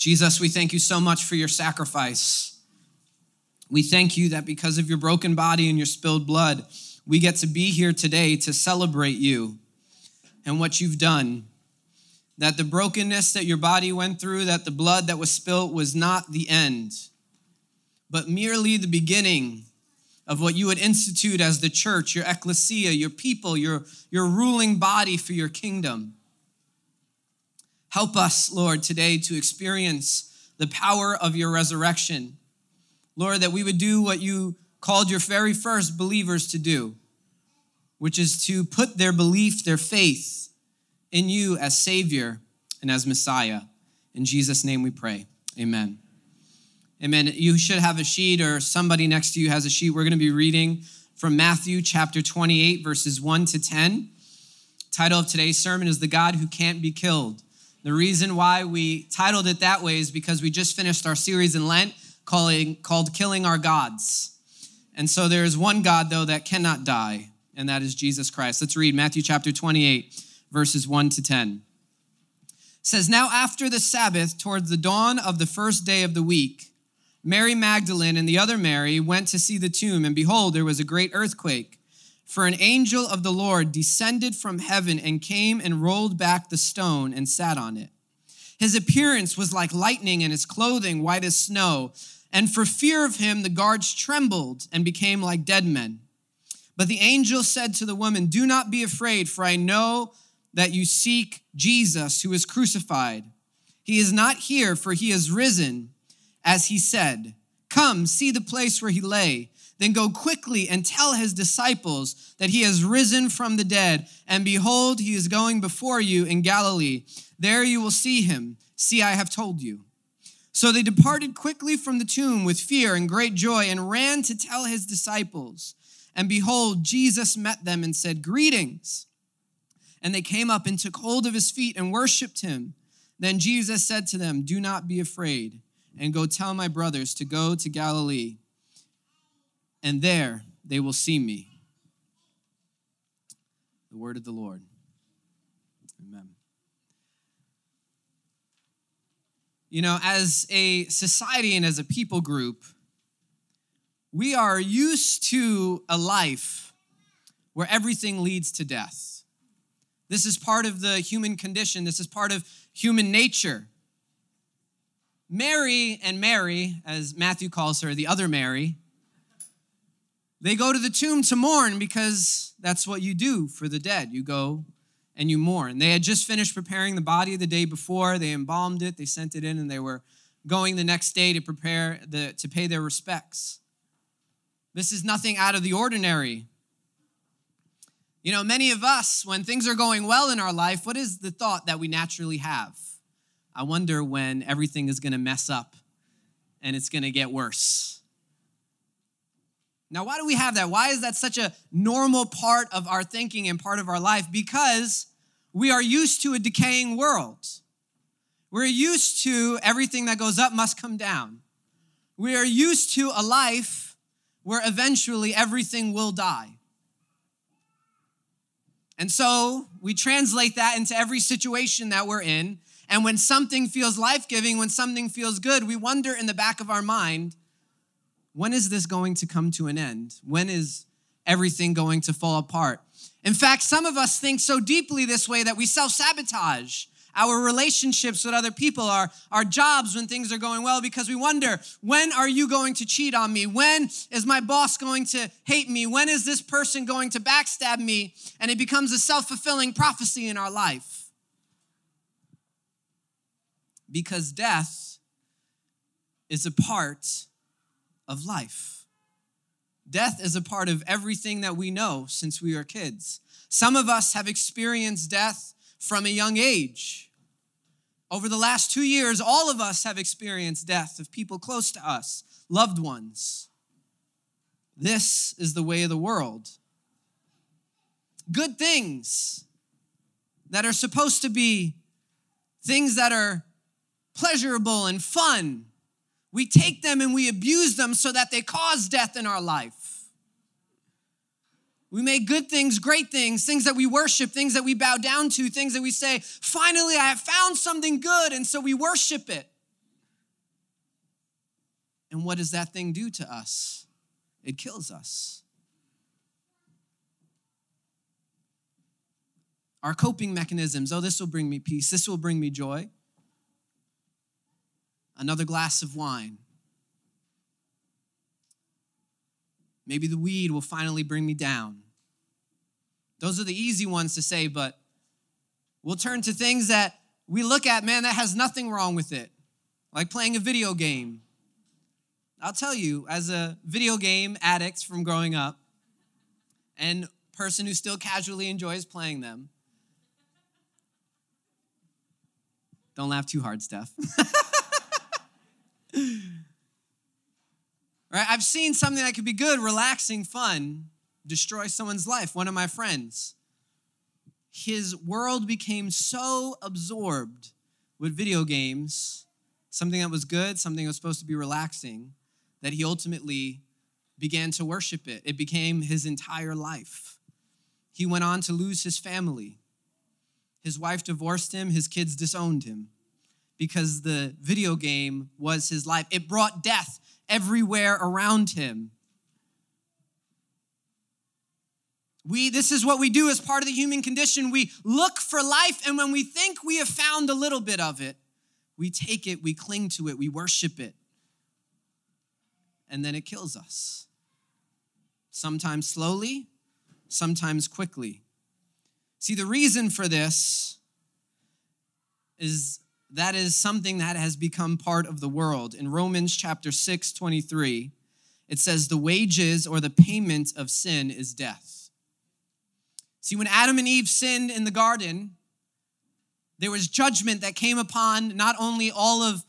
Jesus, we thank you so much for your sacrifice. We thank you that because of your broken body and your spilled blood, we get to be here today to celebrate you and what you've done. That the brokenness that your body went through, that the blood that was spilt was not the end, but merely the beginning of what you would institute as the church, your ecclesia, your people, your, your ruling body for your kingdom. Help us, Lord, today to experience the power of your resurrection. Lord, that we would do what you called your very first believers to do, which is to put their belief, their faith in you as Savior and as Messiah. In Jesus' name we pray. Amen. Amen. You should have a sheet, or somebody next to you has a sheet. We're going to be reading from Matthew chapter 28, verses 1 to 10. Title of today's sermon is The God Who Can't Be Killed. The reason why we titled it that way is because we just finished our series in Lent calling, called Killing Our Gods. And so there is one God, though, that cannot die, and that is Jesus Christ. Let's read Matthew chapter 28, verses 1 to 10. It says, Now after the Sabbath, towards the dawn of the first day of the week, Mary Magdalene and the other Mary went to see the tomb, and behold, there was a great earthquake. For an angel of the Lord descended from heaven and came and rolled back the stone and sat on it. His appearance was like lightning and his clothing white as snow. And for fear of him, the guards trembled and became like dead men. But the angel said to the woman, Do not be afraid, for I know that you seek Jesus who is crucified. He is not here, for he is risen, as he said. Come, see the place where he lay then go quickly and tell his disciples that he has risen from the dead. And behold, he is going before you in Galilee. There you will see him. See, I have told you. So they departed quickly from the tomb with fear and great joy and ran to tell his disciples. And behold, Jesus met them and said, Greetings. And they came up and took hold of his feet and worshiped him. Then Jesus said to them, Do not be afraid, and go tell my brothers to go to Galilee and there they will see me. The word of the Lord. Amen. You know, as a society and as a people group, we are used to a life where everything leads to death. This is part of the human condition, this is part of human nature. Mary and Mary, as Matthew calls her, the other Mary, they go to the tomb to mourn because that's what you do for the dead. You go and you mourn. They had just finished preparing the body the day before. They embalmed it, they sent it in, and they were going the next day to prepare the, to pay their respects. This is nothing out of the ordinary. You know, many of us, when things are going well in our life, what is the thought that we naturally have? I wonder when everything is going to mess up and it's going to get worse. Now, why do we have that? Why is that such a normal part of our thinking and part of our life? Because we are used to a decaying world. We're used to everything that goes up must come down. We are used to a life where eventually everything will die. And so we translate that into every situation that we're in. And when something feels life giving, when something feels good, we wonder in the back of our mind, when is this going to come to an end? When is everything going to fall apart? In fact, some of us think so deeply this way that we self sabotage our relationships with other people, our, our jobs when things are going well, because we wonder, when are you going to cheat on me? When is my boss going to hate me? When is this person going to backstab me? And it becomes a self fulfilling prophecy in our life. Because death is a part of life. Death is a part of everything that we know since we are kids. Some of us have experienced death from a young age. Over the last two years, all of us have experienced death of people close to us, loved ones. This is the way of the world. Good things that are supposed to be things that are pleasurable and fun we take them and we abuse them so that they cause death in our life. We make good things, great things, things that we worship, things that we bow down to, things that we say, finally, I have found something good, and so we worship it. And what does that thing do to us? It kills us. Our coping mechanisms oh, this will bring me peace, this will bring me joy. Another glass of wine. Maybe the weed will finally bring me down. Those are the easy ones to say, but we'll turn to things that we look at, man, that has nothing wrong with it, like playing a video game. I'll tell you, as a video game addict from growing up and person who still casually enjoys playing them, don't laugh too hard, Steph. right? I've seen something that could be good, relaxing, fun, destroy someone's life. One of my friends, his world became so absorbed with video games, something that was good, something that was supposed to be relaxing, that he ultimately began to worship it. It became his entire life. He went on to lose his family. His wife divorced him, his kids disowned him because the video game was his life. It brought death everywhere around him. We, this is what we do as part of the human condition. We look for life, and when we think we have found a little bit of it, we take it, we cling to it, we worship it, and then it kills us. Sometimes slowly, sometimes quickly. See, the reason for this is that is something that has become part of the world. In Romans chapter 6, 23, it says, The wages or the payment of sin is death. See, when Adam and Eve sinned in the garden, there was judgment that came upon not only all of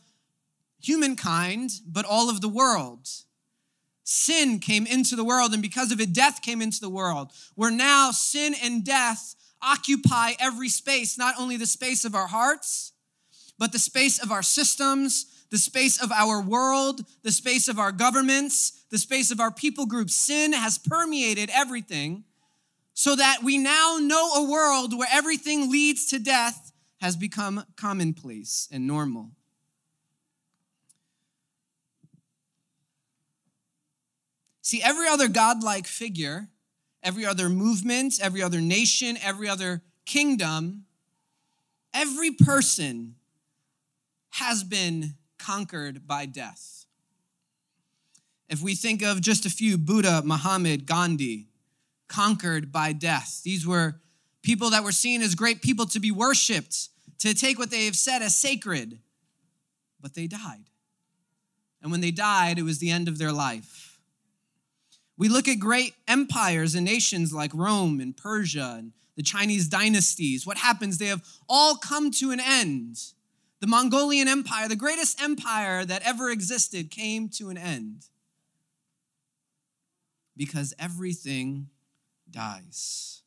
humankind, but all of the world. Sin came into the world, and because of it, death came into the world. Where now sin and death occupy every space, not only the space of our hearts, but the space of our systems, the space of our world, the space of our governments, the space of our people groups. Sin has permeated everything so that we now know a world where everything leads to death has become commonplace and normal. See, every other godlike figure, every other movement, every other nation, every other kingdom, every person has been conquered by death. If we think of just a few, Buddha, Muhammad, Gandhi, conquered by death. These were people that were seen as great people to be worshiped, to take what they have said as sacred, but they died. And when they died, it was the end of their life. We look at great empires and nations like Rome and Persia and the Chinese dynasties. What happens? They have all come to an end. The Mongolian Empire, the greatest empire that ever existed, came to an end because everything dies.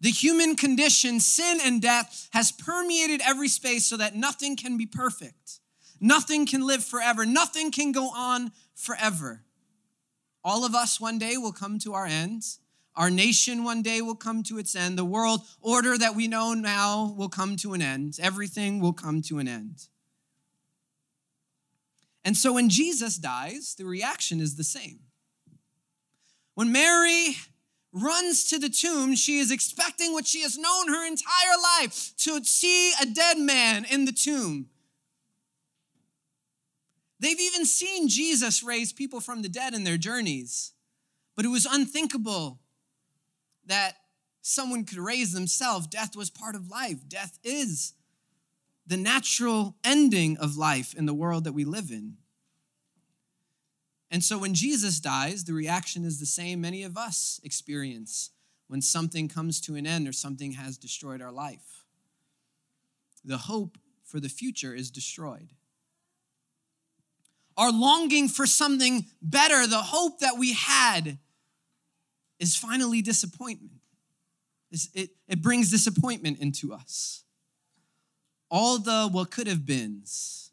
The human condition, sin and death, has permeated every space so that nothing can be perfect. Nothing can live forever. Nothing can go on forever. All of us one day will come to our ends. Our nation one day will come to its end. The world order that we know now will come to an end. Everything will come to an end. And so when Jesus dies, the reaction is the same. When Mary runs to the tomb, she is expecting what she has known her entire life to see a dead man in the tomb. They've even seen Jesus raise people from the dead in their journeys, but it was unthinkable that someone could raise themselves. Death was part of life. Death is the natural ending of life in the world that we live in. And so when Jesus dies, the reaction is the same many of us experience when something comes to an end or something has destroyed our life. The hope for the future is destroyed. Our longing for something better, the hope that we had, is finally disappointment. It, it brings disappointment into us. All the what could have beens.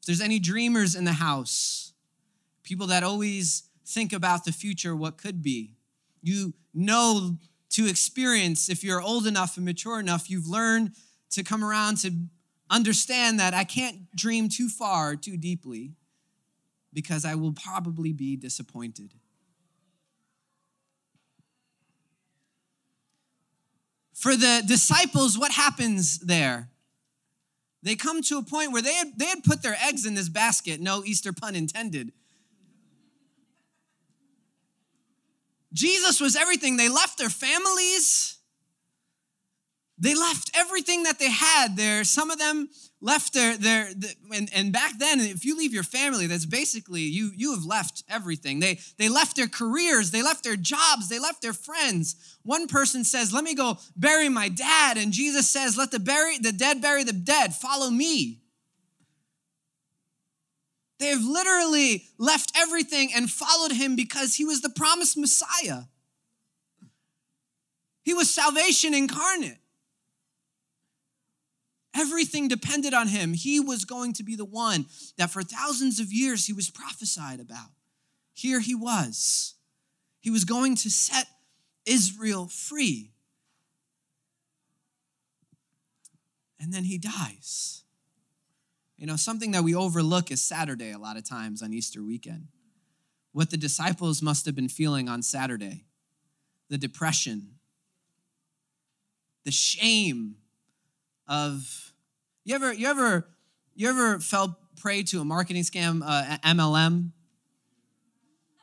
If there's any dreamers in the house, people that always think about the future, what could be, you know to experience, if you're old enough and mature enough, you've learned to come around to understand that I can't dream too far, too deeply. because I will probably be disappointed. For the disciples, what happens there? They come to a point where they had, they had put their eggs in this basket, no Easter pun intended. Jesus was everything. They left their families. They left everything that they had there. Some of them left their, their, and, and back then, if you leave your family, that's basically you, you have left everything. They, they left their careers, they left their jobs, they left their friends. One person says, Let me go bury my dad. And Jesus says, Let the, bury, the dead bury the dead. Follow me. They have literally left everything and followed him because he was the promised Messiah. He was salvation incarnate. Everything depended on him. He was going to be the one that for thousands of years he was prophesied about. Here he was. He was going to set Israel free. And then he dies. You know, something that we overlook is Saturday a lot of times on Easter weekend. What the disciples must have been feeling on Saturday the depression, the shame of you ever you ever you ever fell prey to a marketing scam uh, MLM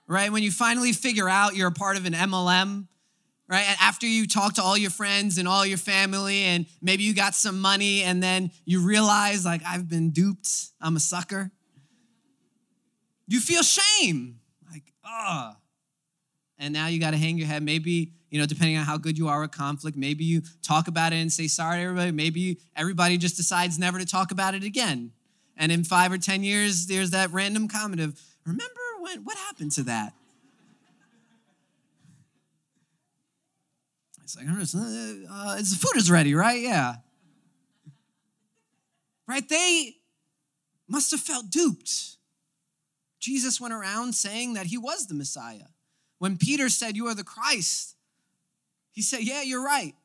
right? When you finally figure out you're a part of an MLM right? And after you talk to all your friends and all your family and maybe you got some money and then you realize like I've been duped. I'm a sucker. You feel shame. Like ah and now you got to hang your head maybe you know, depending on how good you are with conflict, maybe you talk about it and say sorry to everybody. Maybe everybody just decides never to talk about it again. And in five or 10 years, there's that random comment of, remember when, what happened to that? It's like, uh, it's, the food is ready, right? Yeah. Right? They must have felt duped. Jesus went around saying that he was the Messiah. When Peter said, You are the Christ, he said, Yeah, you're right.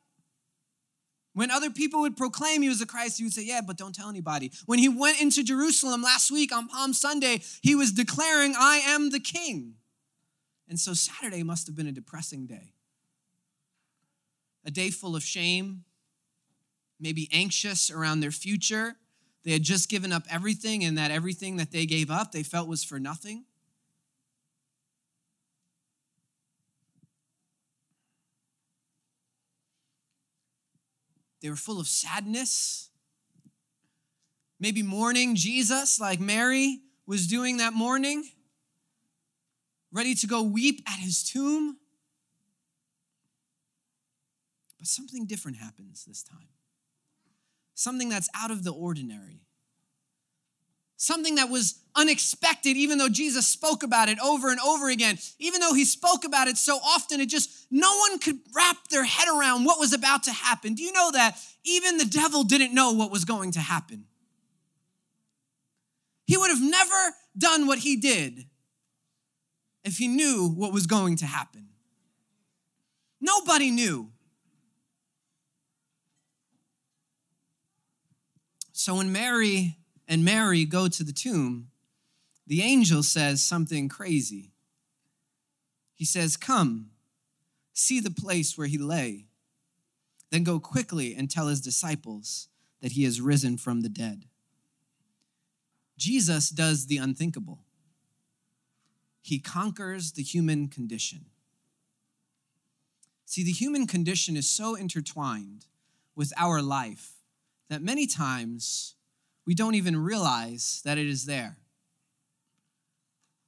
When other people would proclaim he was the Christ, he would say, Yeah, but don't tell anybody. When he went into Jerusalem last week on Palm Sunday, he was declaring, I am the king. And so Saturday must have been a depressing day. A day full of shame, maybe anxious around their future. They had just given up everything, and that everything that they gave up, they felt was for nothing. They were full of sadness, maybe mourning Jesus like Mary was doing that morning, ready to go weep at his tomb. But something different happens this time. Something that's out of the ordinary something that was unexpected, even though Jesus spoke about it over and over again. Even though he spoke about it so often, it just, no one could wrap their head around what was about to happen. Do you know that even the devil didn't know what was going to happen? He would have never done what he did if he knew what was going to happen. Nobody knew. So when Mary and Mary go to the tomb, the angel says something crazy. He says, Come, see the place where he lay. Then go quickly and tell his disciples that he has risen from the dead. Jesus does the unthinkable. He conquers the human condition. See, the human condition is so intertwined with our life that many times we don't even realize that it is there.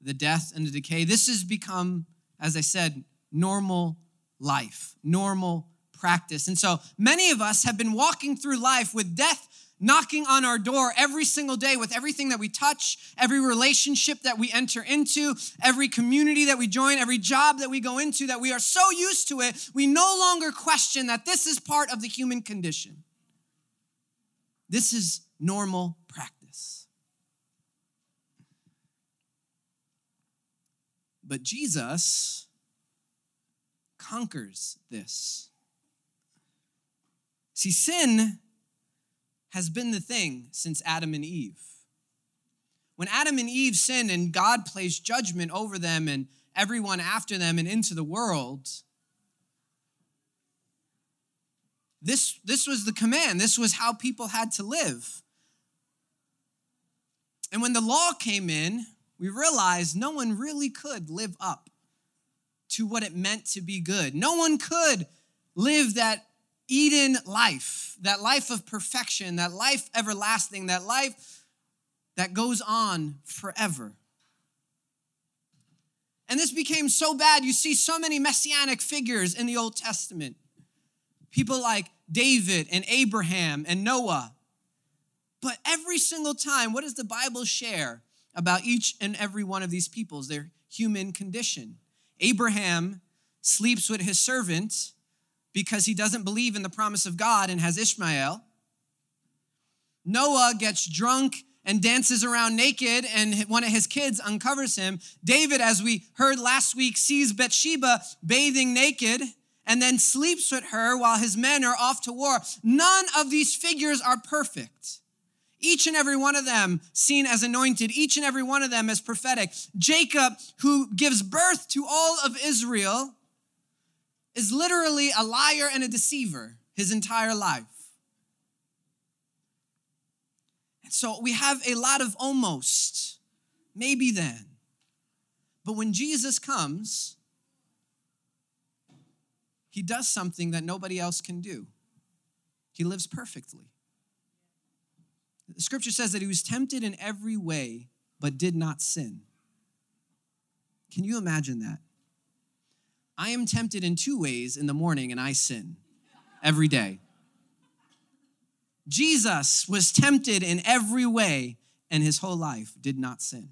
The death and the decay. This has become, as I said, normal life, normal practice. And so many of us have been walking through life with death knocking on our door every single day with everything that we touch, every relationship that we enter into, every community that we join, every job that we go into, that we are so used to it, we no longer question that this is part of the human condition. This is normal practice. But Jesus conquers this. See, sin has been the thing since Adam and Eve. when Adam and Eve sinned and God placed judgment over them and everyone after them and into the world, this, this was the command. This was how people had to live. And when the law came in, we realized no one really could live up to what it meant to be good. No one could live that Eden life, that life of perfection, that life everlasting, that life that goes on forever. And this became so bad. You see so many messianic figures in the Old Testament. People like David and Abraham and Noah. But every single time, what does the Bible share about each and every one of these peoples, their human condition? Abraham sleeps with his servant because he doesn't believe in the promise of God and has Ishmael. Noah gets drunk and dances around naked, and one of his kids uncovers him. David, as we heard last week, sees Bathsheba bathing naked and then sleeps with her while his men are off to war. None of these figures are perfect. Each and every one of them seen as anointed, each and every one of them as prophetic. Jacob, who gives birth to all of Israel, is literally a liar and a deceiver his entire life. And so we have a lot of almost, maybe then. But when Jesus comes, he does something that nobody else can do. He lives perfectly. The scripture says that he was tempted in every way, but did not sin. Can you imagine that? I am tempted in two ways in the morning and I sin every day. Jesus was tempted in every way and his whole life did not sin.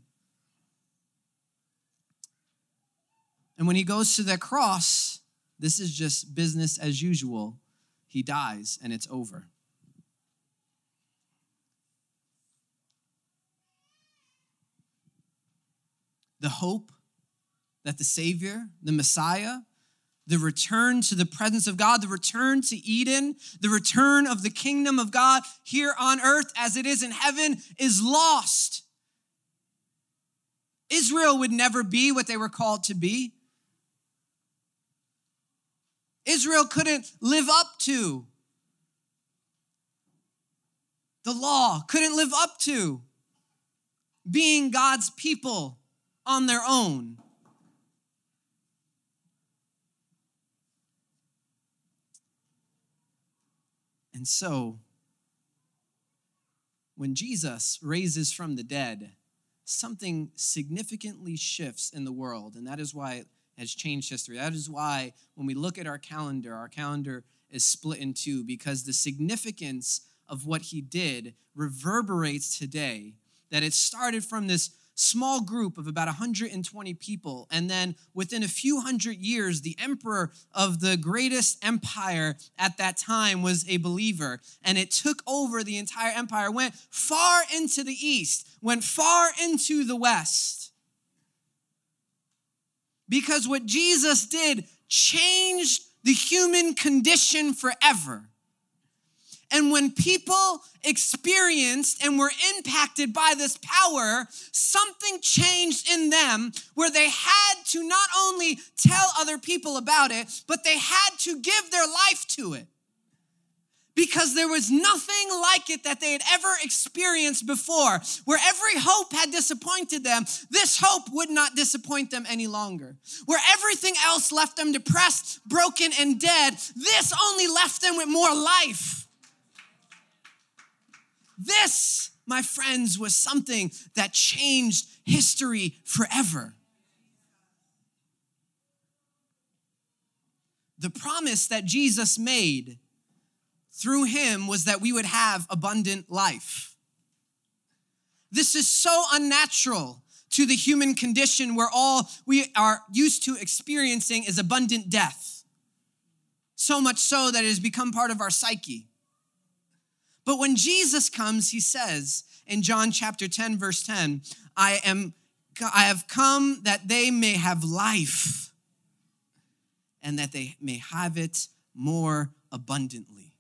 And when he goes to the cross, this is just business as usual. He dies and it's over. The hope that the Savior, the Messiah, the return to the presence of God, the return to Eden, the return of the kingdom of God here on earth as it is in heaven is lost. Israel would never be what they were called to be. Israel couldn't live up to the law, couldn't live up to being God's people on their own. And so, when Jesus raises from the dead, something significantly shifts in the world. And that is why it has changed history. That is why when we look at our calendar, our calendar is split in two because the significance of what he did reverberates today. That it started from this small group of about 120 people. And then within a few hundred years, the emperor of the greatest empire at that time was a believer. And it took over the entire empire, went far into the east, went far into the west. Because what Jesus did changed the human condition forever. And when people experienced and were impacted by this power, something changed in them where they had to not only tell other people about it, but they had to give their life to it. Because there was nothing like it that they had ever experienced before. Where every hope had disappointed them, this hope would not disappoint them any longer. Where everything else left them depressed, broken, and dead, this only left them with more life. This, my friends, was something that changed history forever. The promise that Jesus made through him was that we would have abundant life. This is so unnatural to the human condition where all we are used to experiencing is abundant death. So much so that it has become part of our psyche. But when Jesus comes, he says in John chapter 10, verse 10, I am I have come that they may have life and that they may have it more abundantly.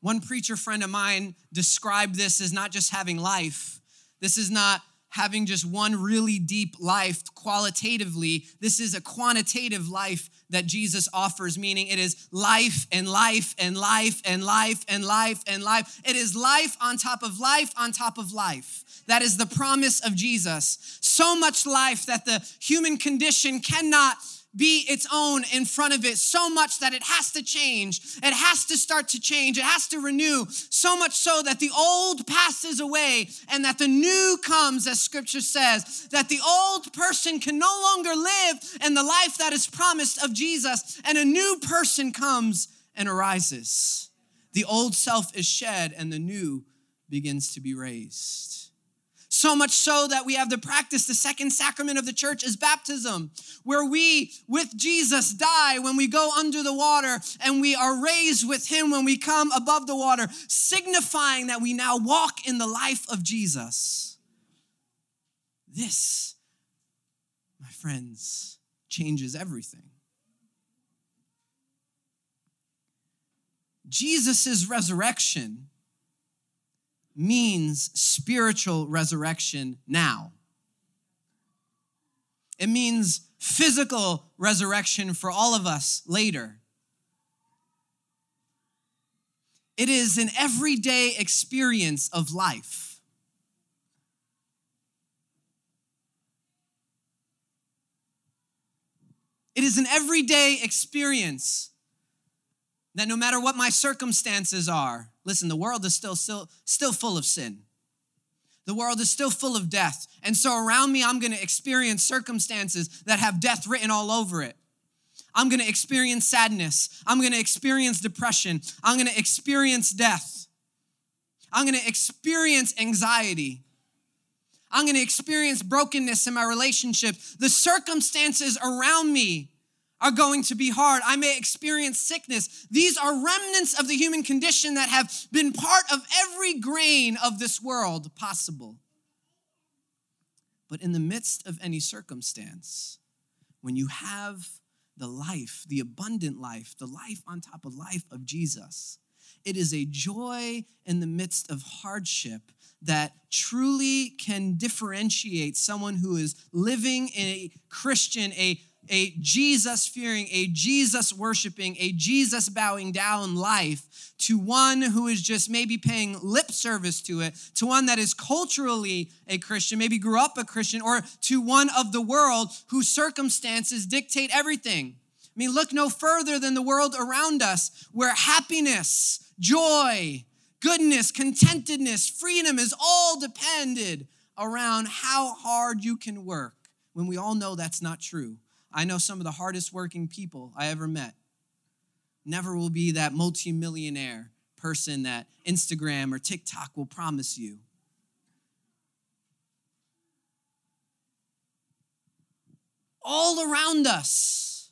One preacher friend of mine described this as not just having life. This is not having just one really deep life qualitatively. This is a quantitative life that Jesus offers, meaning it is life and life and life and life and life and life. It is life on top of life on top of life. That is the promise of Jesus. So much life that the human condition cannot be its own in front of it so much that it has to change. It has to start to change. It has to renew so much so that the old passes away and that the new comes, as scripture says, that the old person can no longer live in the life that is promised of Jesus and a new person comes and arises. The old self is shed and the new begins to be raised. So much so that we have the practice, the second sacrament of the church is baptism, where we, with Jesus, die when we go under the water and we are raised with him when we come above the water, signifying that we now walk in the life of Jesus. This, my friends, changes everything. Jesus' resurrection means spiritual resurrection now. It means physical resurrection for all of us later. It is an everyday experience of life. It is an everyday experience that no matter what my circumstances are, listen, the world is still, still, still full of sin. The world is still full of death. And so around me, I'm gonna experience circumstances that have death written all over it. I'm gonna experience sadness. I'm gonna experience depression. I'm gonna experience death. I'm gonna experience anxiety. I'm gonna experience brokenness in my relationship. The circumstances around me are going to be hard. I may experience sickness. These are remnants of the human condition that have been part of every grain of this world possible. But in the midst of any circumstance, when you have the life, the abundant life, the life on top of life of Jesus, it is a joy in the midst of hardship that truly can differentiate someone who is living in a Christian, a a Jesus fearing, a Jesus worshiping, a Jesus bowing down life to one who is just maybe paying lip service to it, to one that is culturally a Christian, maybe grew up a Christian, or to one of the world whose circumstances dictate everything. I mean, look no further than the world around us where happiness, joy, goodness, contentedness, freedom is all depended around how hard you can work when we all know that's not true. I know some of the hardest working people I ever met. Never will be that multimillionaire person that Instagram or TikTok will promise you. All around us,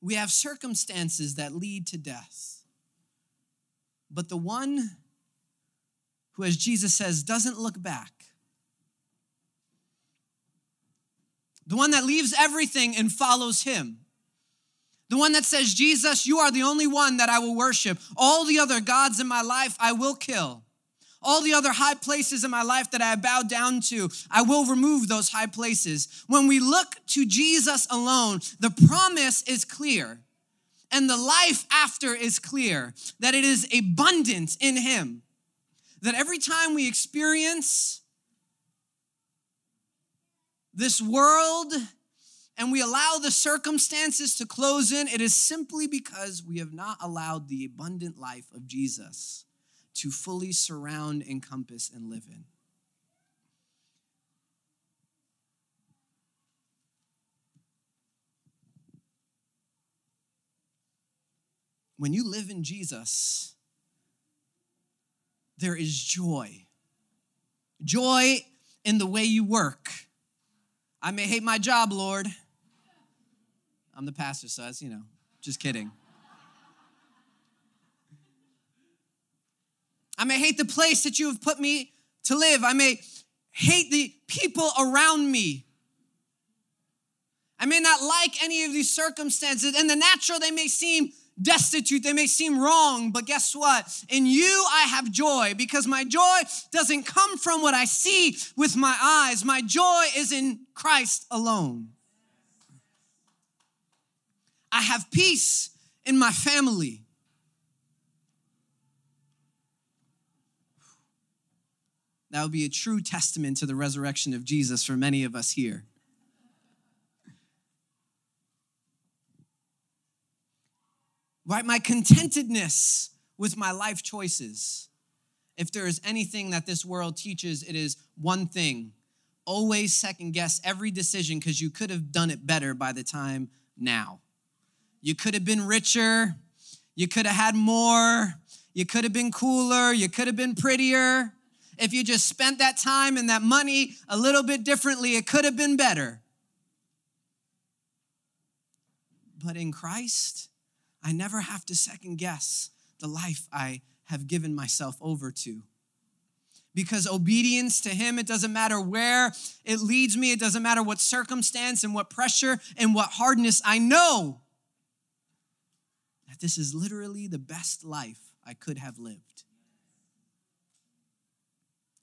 we have circumstances that lead to death. But the one who, as Jesus says, doesn't look back, the one that leaves everything and follows him. The one that says, Jesus, you are the only one that I will worship. All the other gods in my life I will kill. All the other high places in my life that I have bowed down to, I will remove those high places. When we look to Jesus alone, the promise is clear and the life after is clear that it is abundant in Him. That every time we experience this world and we allow the circumstances to close in, it is simply because we have not allowed the abundant life of Jesus to fully surround, encompass, and live in. When you live in Jesus, there is joy. Joy in the way you work I may hate my job, Lord. I'm the pastor, so that's, you know, just kidding. I may hate the place that you have put me to live. I may hate the people around me. I may not like any of these circumstances. In the natural, they may seem destitute, they may seem wrong, but guess what? In you, I have joy because my joy doesn't come from what I see with my eyes. My joy is in Christ alone. I have peace in my family. That would be a true testament to the resurrection of Jesus for many of us here. Right? My contentedness with my life choices. If there is anything that this world teaches, it is one thing always second guess every decision because you could have done it better by the time now. You could have been richer, you could have had more, you could have been cooler, you could have been prettier. If you just spent that time and that money a little bit differently, it could have been better. But in Christ, I never have to second guess the life I have given myself over to. Because obedience to Him, it doesn't matter where it leads me, it doesn't matter what circumstance and what pressure and what hardness, I know that this is literally the best life I could have lived.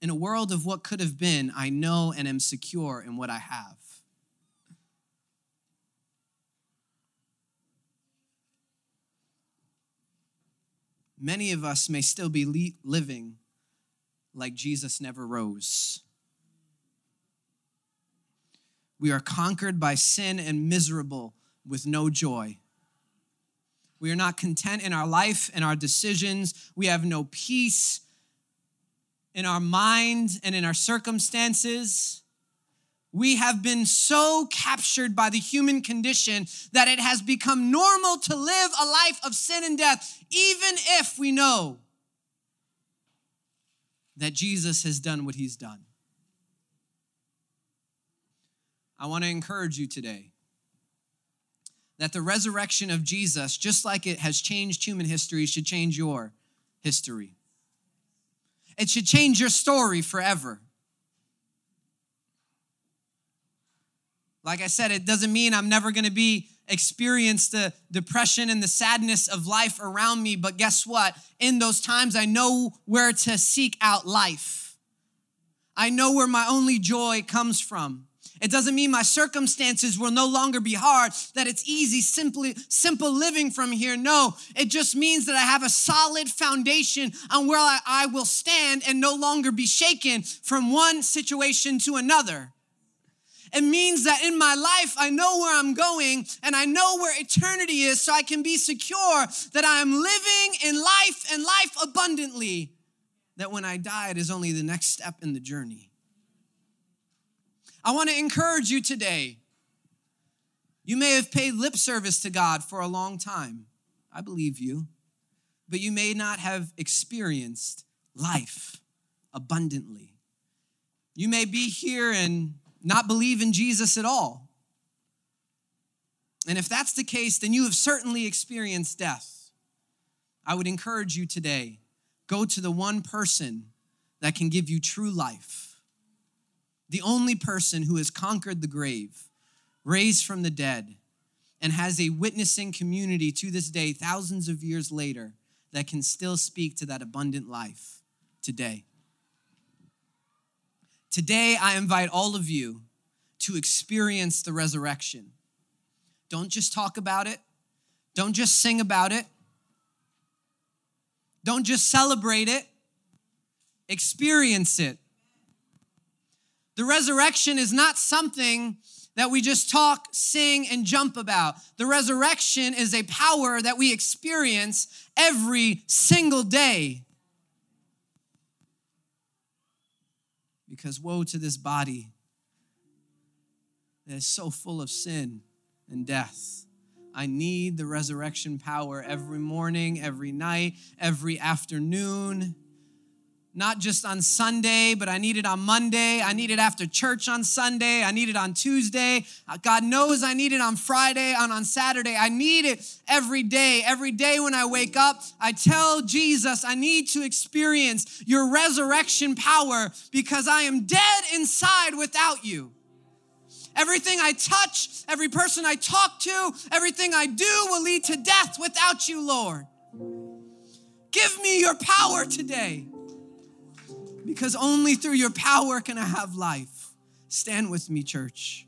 In a world of what could have been, I know and am secure in what I have. Many of us may still be living like Jesus never rose. We are conquered by sin and miserable with no joy. We are not content in our life and our decisions. We have no peace in our mind and in our circumstances. We have been so captured by the human condition that it has become normal to live a life of sin and death, even if we know that Jesus has done what he's done. I want to encourage you today that the resurrection of Jesus, just like it has changed human history, should change your history. It should change your story forever. Like I said, it doesn't mean I'm never going to be experience the depression and the sadness of life around me, but guess what? In those times, I know where to seek out life. I know where my only joy comes from. It doesn't mean my circumstances will no longer be hard, that it's easy, simply, simple living from here. No, it just means that I have a solid foundation on where I, I will stand and no longer be shaken from one situation to another. It means that in my life, I know where I'm going and I know where eternity is so I can be secure that I am living in life and life abundantly. That when I die, it is only the next step in the journey. I want to encourage you today. You may have paid lip service to God for a long time. I believe you. But you may not have experienced life abundantly. You may be here and not believe in Jesus at all. And if that's the case, then you have certainly experienced death. I would encourage you today go to the one person that can give you true life, the only person who has conquered the grave, raised from the dead, and has a witnessing community to this day, thousands of years later, that can still speak to that abundant life today. Today, I invite all of you to experience the resurrection. Don't just talk about it, don't just sing about it, don't just celebrate it, experience it. The resurrection is not something that we just talk, sing, and jump about. The resurrection is a power that we experience every single day. Because woe to this body that is so full of sin and death. I need the resurrection power every morning, every night, every afternoon. Not just on Sunday, but I need it on Monday. I need it after church on Sunday. I need it on Tuesday. Uh, God knows I need it on Friday and on Saturday. I need it every day. Every day when I wake up, I tell Jesus, I need to experience your resurrection power because I am dead inside without you. Everything I touch, every person I talk to, everything I do will lead to death without you, Lord. Give me your power today because only through your power can I have life. Stand with me, church.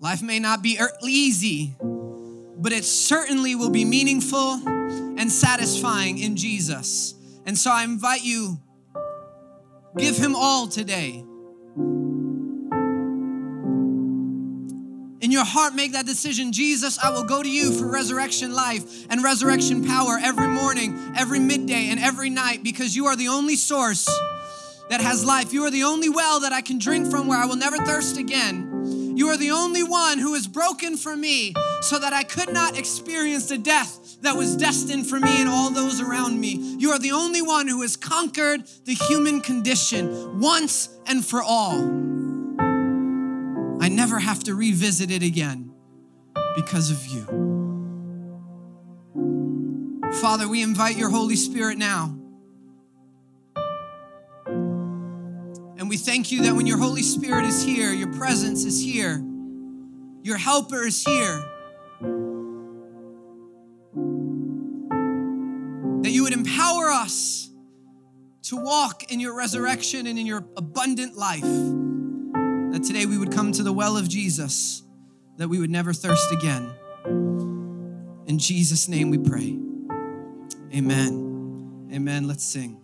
Life may not be er, easy, but it certainly will be meaningful and satisfying in Jesus. And so I invite you, give him all today. In your heart, make that decision. Jesus, I will go to you for resurrection life and resurrection power every morning, every midday, and every night because you are the only source that has life. You are the only well that I can drink from where I will never thirst again. You are the only one who is broken for me so that I could not experience the death that was destined for me and all those around me. You are the only one who has conquered the human condition once and for all. I never have to revisit it again because of you. Father, we invite your Holy Spirit now. And we thank you that when your Holy Spirit is here, your presence is here, your helper is here. That you would empower us to walk in your resurrection and in your abundant life that today we would come to the well of Jesus, that we would never thirst again. In Jesus' name we pray. Amen. Amen. Let's sing.